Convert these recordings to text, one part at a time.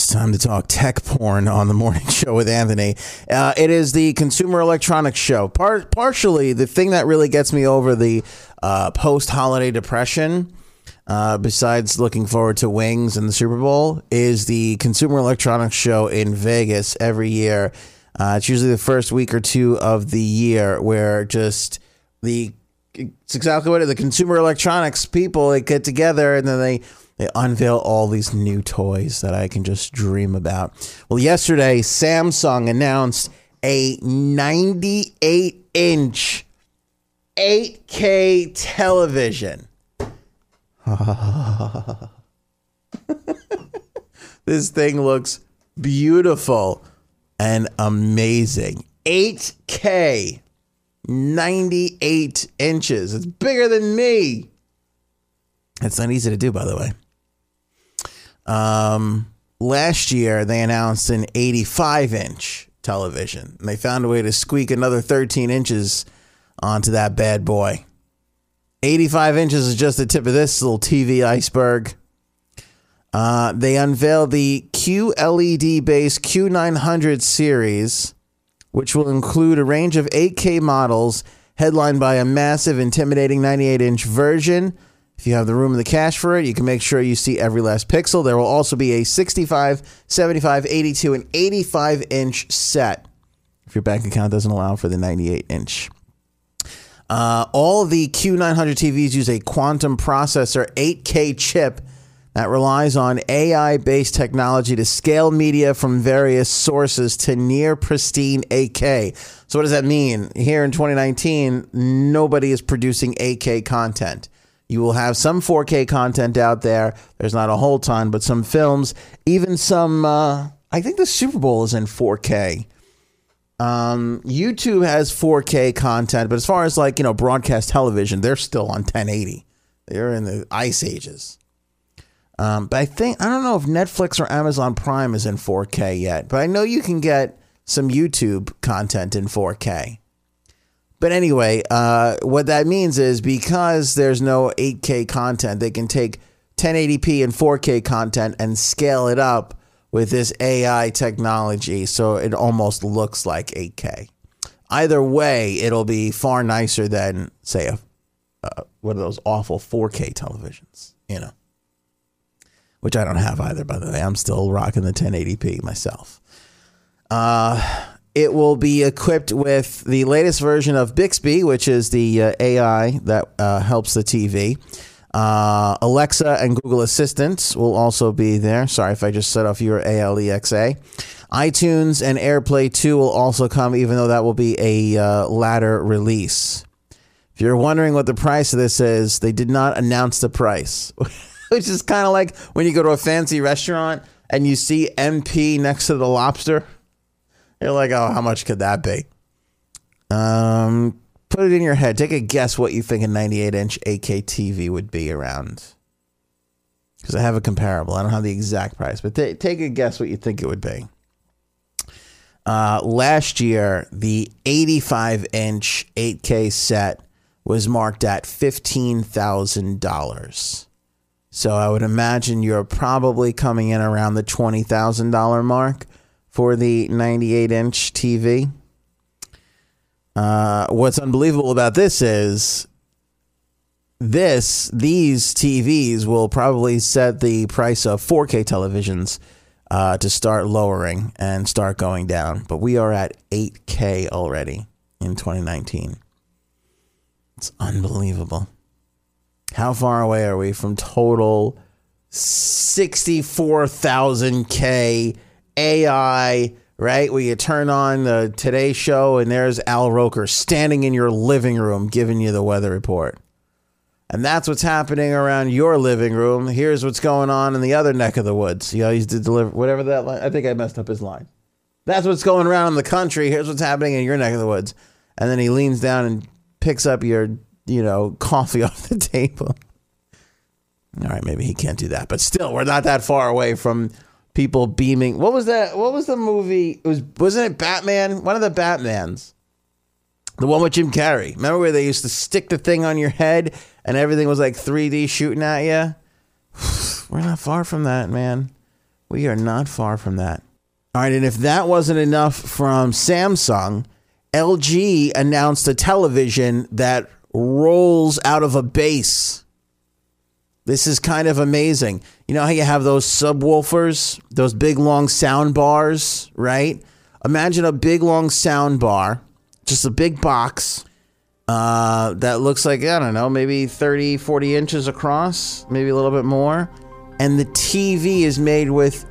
It's time to talk tech porn on the morning show with Anthony. Uh, it is the Consumer Electronics Show. Par- partially, the thing that really gets me over the uh, post holiday depression, uh, besides looking forward to Wings and the Super Bowl, is the Consumer Electronics Show in Vegas every year. Uh, it's usually the first week or two of the year where just the it's exactly what it. The consumer electronics people they get together and then they they unveil all these new toys that I can just dream about. Well, yesterday, Samsung announced a 98 inch 8K television. this thing looks beautiful and amazing. 8K, 98 inches. It's bigger than me. It's not easy to do, by the way. Um, last year, they announced an 85 inch television, and they found a way to squeak another 13 inches onto that bad boy. 85 inches is just the tip of this little TV iceberg. Uh, they unveiled the QLED based Q900 series, which will include a range of 8K models headlined by a massive, intimidating 98 inch version if you have the room and the cash for it, you can make sure you see every last pixel. There will also be a 65, 75, 82, and 85 inch set if your bank account doesn't allow for the 98 inch. Uh, all the Q900 TVs use a quantum processor 8K chip that relies on AI based technology to scale media from various sources to near pristine 8K. So, what does that mean? Here in 2019, nobody is producing 8K content. You will have some 4K content out there. There's not a whole ton, but some films, even some. Uh, I think the Super Bowl is in 4K. Um, YouTube has 4K content, but as far as like you know, broadcast television, they're still on 1080. They're in the ice ages. Um, but I think I don't know if Netflix or Amazon Prime is in 4K yet, but I know you can get some YouTube content in 4K. But anyway, uh, what that means is because there's no 8K content, they can take 1080p and 4K content and scale it up with this AI technology so it almost looks like 8K. Either way, it'll be far nicer than, say, a, uh, one of those awful 4K televisions, you know, which I don't have either, by the way. I'm still rocking the 1080p myself. Uh, it will be equipped with the latest version of Bixby, which is the uh, AI that uh, helps the TV. Uh, Alexa and Google Assistant will also be there. Sorry if I just set off your ALEXA. iTunes and AirPlay 2 will also come, even though that will be a uh, latter release. If you're wondering what the price of this is, they did not announce the price, which is kind of like when you go to a fancy restaurant and you see MP next to the lobster. You're like, oh, how much could that be? Um, put it in your head. Take a guess what you think a 98 inch 8K TV would be around. Because I have a comparable. I don't have the exact price, but t- take a guess what you think it would be. Uh, last year, the 85 inch 8K set was marked at $15,000. So I would imagine you're probably coming in around the $20,000 mark for the 98 inch TV. Uh, what's unbelievable about this is this these TVs will probably set the price of 4K televisions uh, to start lowering and start going down. But we are at 8K already in 2019. It's unbelievable. How far away are we from total 64,000K AI, right? Where you turn on the Today Show and there's Al Roker standing in your living room giving you the weather report. And that's what's happening around your living room. Here's what's going on in the other neck of the woods. You know, he's to deliver whatever that line. I think I messed up his line. That's what's going around in the country. Here's what's happening in your neck of the woods. And then he leans down and picks up your, you know, coffee off the table. All right, maybe he can't do that, but still, we're not that far away from people beaming. What was that? What was the movie? It was wasn't it Batman? One of the Batmans. The one with Jim Carrey. Remember where they used to stick the thing on your head and everything was like 3D shooting at you? We're not far from that, man. We are not far from that. All right, and if that wasn't enough from Samsung, LG announced a television that rolls out of a base. This is kind of amazing. You know how you have those subwoofers, those big long sound bars, right? Imagine a big long sound bar just a big box uh, that looks like, I don't know, maybe 30, 40 inches across, maybe a little bit more. And the TV is made with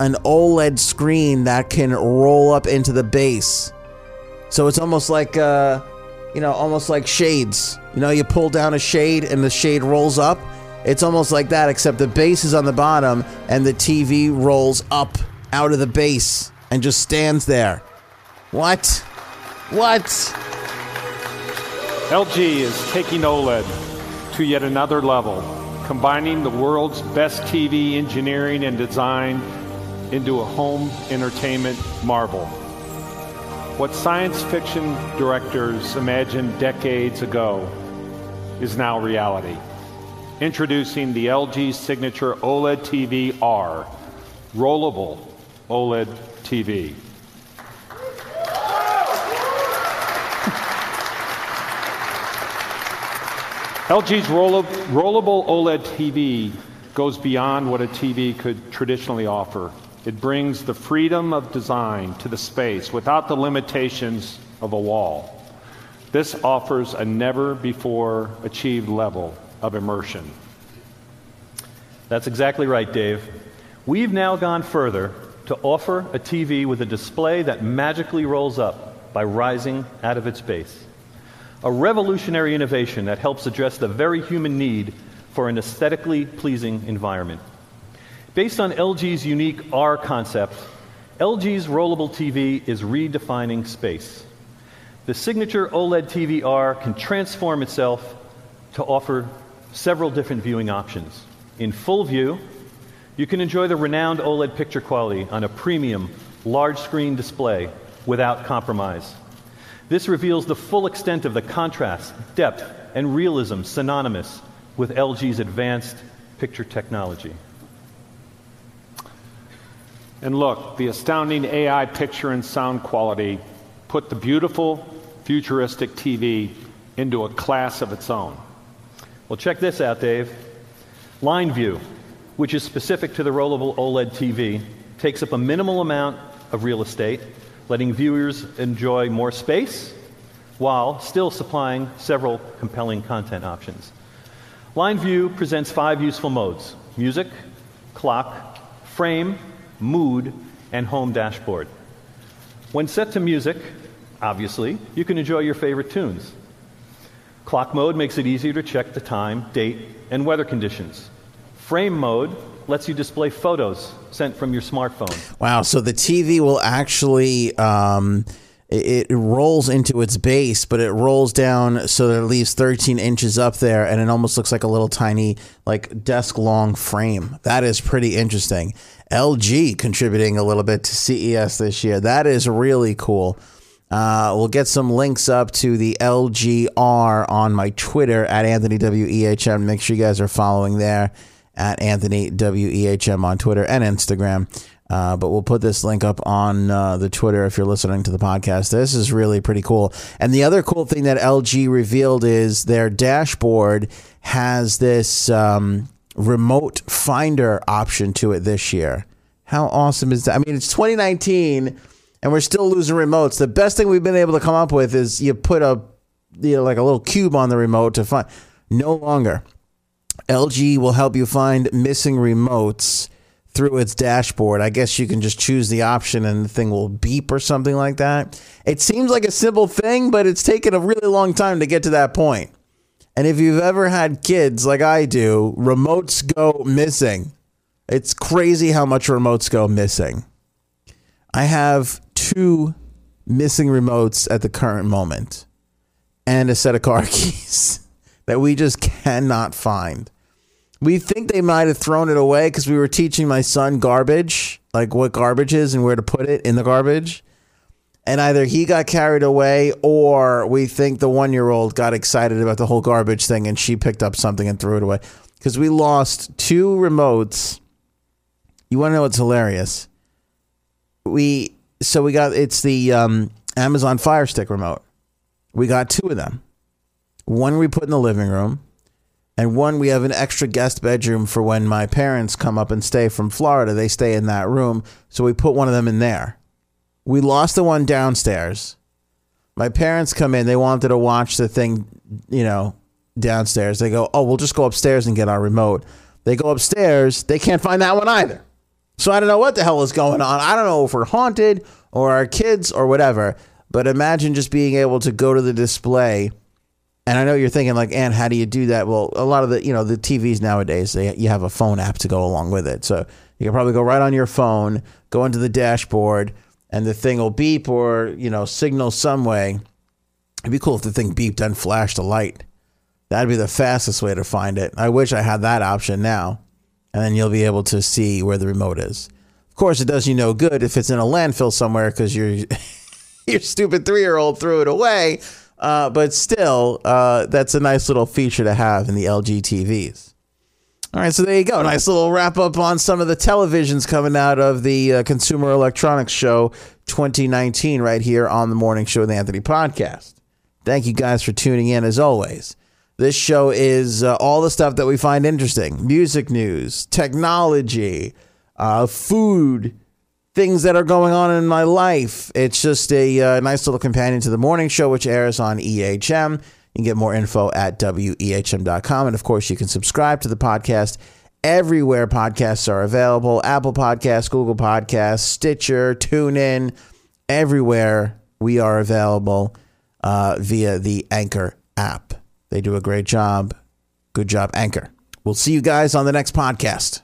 an OLED screen that can roll up into the base. So it's almost like, uh, you know, almost like shades. You know, you pull down a shade and the shade rolls up. It's almost like that, except the base is on the bottom and the TV rolls up out of the base and just stands there. What? What? LG is taking OLED to yet another level, combining the world's best TV engineering and design into a home entertainment marvel. What science fiction directors imagined decades ago is now reality. Introducing the LG Signature OLED TV R, rollable OLED TV. LG's rollable OLED TV goes beyond what a TV could traditionally offer. It brings the freedom of design to the space without the limitations of a wall. This offers a never before achieved level of immersion. That's exactly right, Dave. We've now gone further to offer a TV with a display that magically rolls up by rising out of its base a revolutionary innovation that helps address the very human need for an aesthetically pleasing environment. Based on LG's unique R concept, LG's rollable TV is redefining space. The signature OLED TV R can transform itself to offer several different viewing options. In full view, you can enjoy the renowned OLED picture quality on a premium, large screen display without compromise. This reveals the full extent of the contrast, depth, and realism synonymous with LG's advanced picture technology. And look, the astounding AI picture and sound quality put the beautiful, futuristic TV into a class of its own. Well, check this out, Dave. Line view, which is specific to the rollable OLED TV, takes up a minimal amount of real estate letting viewers enjoy more space while still supplying several compelling content options. Line View presents five useful modes music, clock, frame, mood, and home dashboard. When set to music, obviously, you can enjoy your favorite tunes. Clock mode makes it easier to check the time, date, and weather conditions. Frame mode lets you display photos sent from your smartphone. Wow. So the TV will actually. Um, it, rolls into its base, but it rolls down so that it leaves 13 inches up there, and it almost looks like a little tiny, like desk long frame. That is pretty interesting. LG contributing a little bit to CES this year. That is really cool. Uh, we'll get some links up to the LGR on my Twitter at Anthony WEHM. Make sure you guys are following there at Anthony WEHM on Twitter and Instagram. Uh, but we'll put this link up on uh, the Twitter if you're listening to the podcast. This is really pretty cool. And the other cool thing that LG revealed is their dashboard has this um, remote finder option to it this year. How awesome is that? I mean, it's 2019 and we're still losing remotes. The best thing we've been able to come up with is you put a you know, like a little cube on the remote to find. No longer. LG will help you find missing remotes through its dashboard. I guess you can just choose the option and the thing will beep or something like that. It seems like a simple thing, but it's taken a really long time to get to that point. And if you've ever had kids like I do, remotes go missing. It's crazy how much remotes go missing. I have two missing remotes at the current moment and a set of car keys that we just cannot find. We think they might have thrown it away because we were teaching my son garbage, like what garbage is and where to put it in the garbage. And either he got carried away or we think the one year old got excited about the whole garbage thing and she picked up something and threw it away. Because we lost two remotes. You want to know what's hilarious? We so we got it's the um, Amazon Fire Stick remote. We got two of them. One we put in the living room, and one we have an extra guest bedroom for when my parents come up and stay from Florida. They stay in that room, so we put one of them in there. We lost the one downstairs. My parents come in, they wanted to watch the thing, you know, downstairs. They go, "Oh, we'll just go upstairs and get our remote." They go upstairs, they can't find that one either. So I don't know what the hell is going on. I don't know if we're haunted or our kids or whatever. But imagine just being able to go to the display. And I know you're thinking like, and how do you do that? Well, a lot of the you know the TVs nowadays they you have a phone app to go along with it, so you can probably go right on your phone, go into the dashboard, and the thing will beep or you know signal some way. It'd be cool if the thing beeped and flashed a light. That'd be the fastest way to find it. I wish I had that option now, and then you'll be able to see where the remote is. Of course, it does you no good if it's in a landfill somewhere because you're your stupid three year old threw it away. Uh, but still, uh, that's a nice little feature to have in the LG TVs. All right, so there you go. Nice little wrap up on some of the televisions coming out of the uh, Consumer Electronics Show 2019 right here on the Morning Show with Anthony podcast. Thank you guys for tuning in as always. This show is uh, all the stuff that we find interesting music news, technology, uh, food, things that are going on in my life. It's just a uh, nice little companion to the morning show, which airs on EHM. You can get more info at wehm.com. And of course, you can subscribe to the podcast everywhere podcasts are available Apple Podcasts, Google Podcasts, Stitcher, TuneIn, everywhere we are available uh, via the Anchor app. They do a great job. Good job, Anchor. We'll see you guys on the next podcast.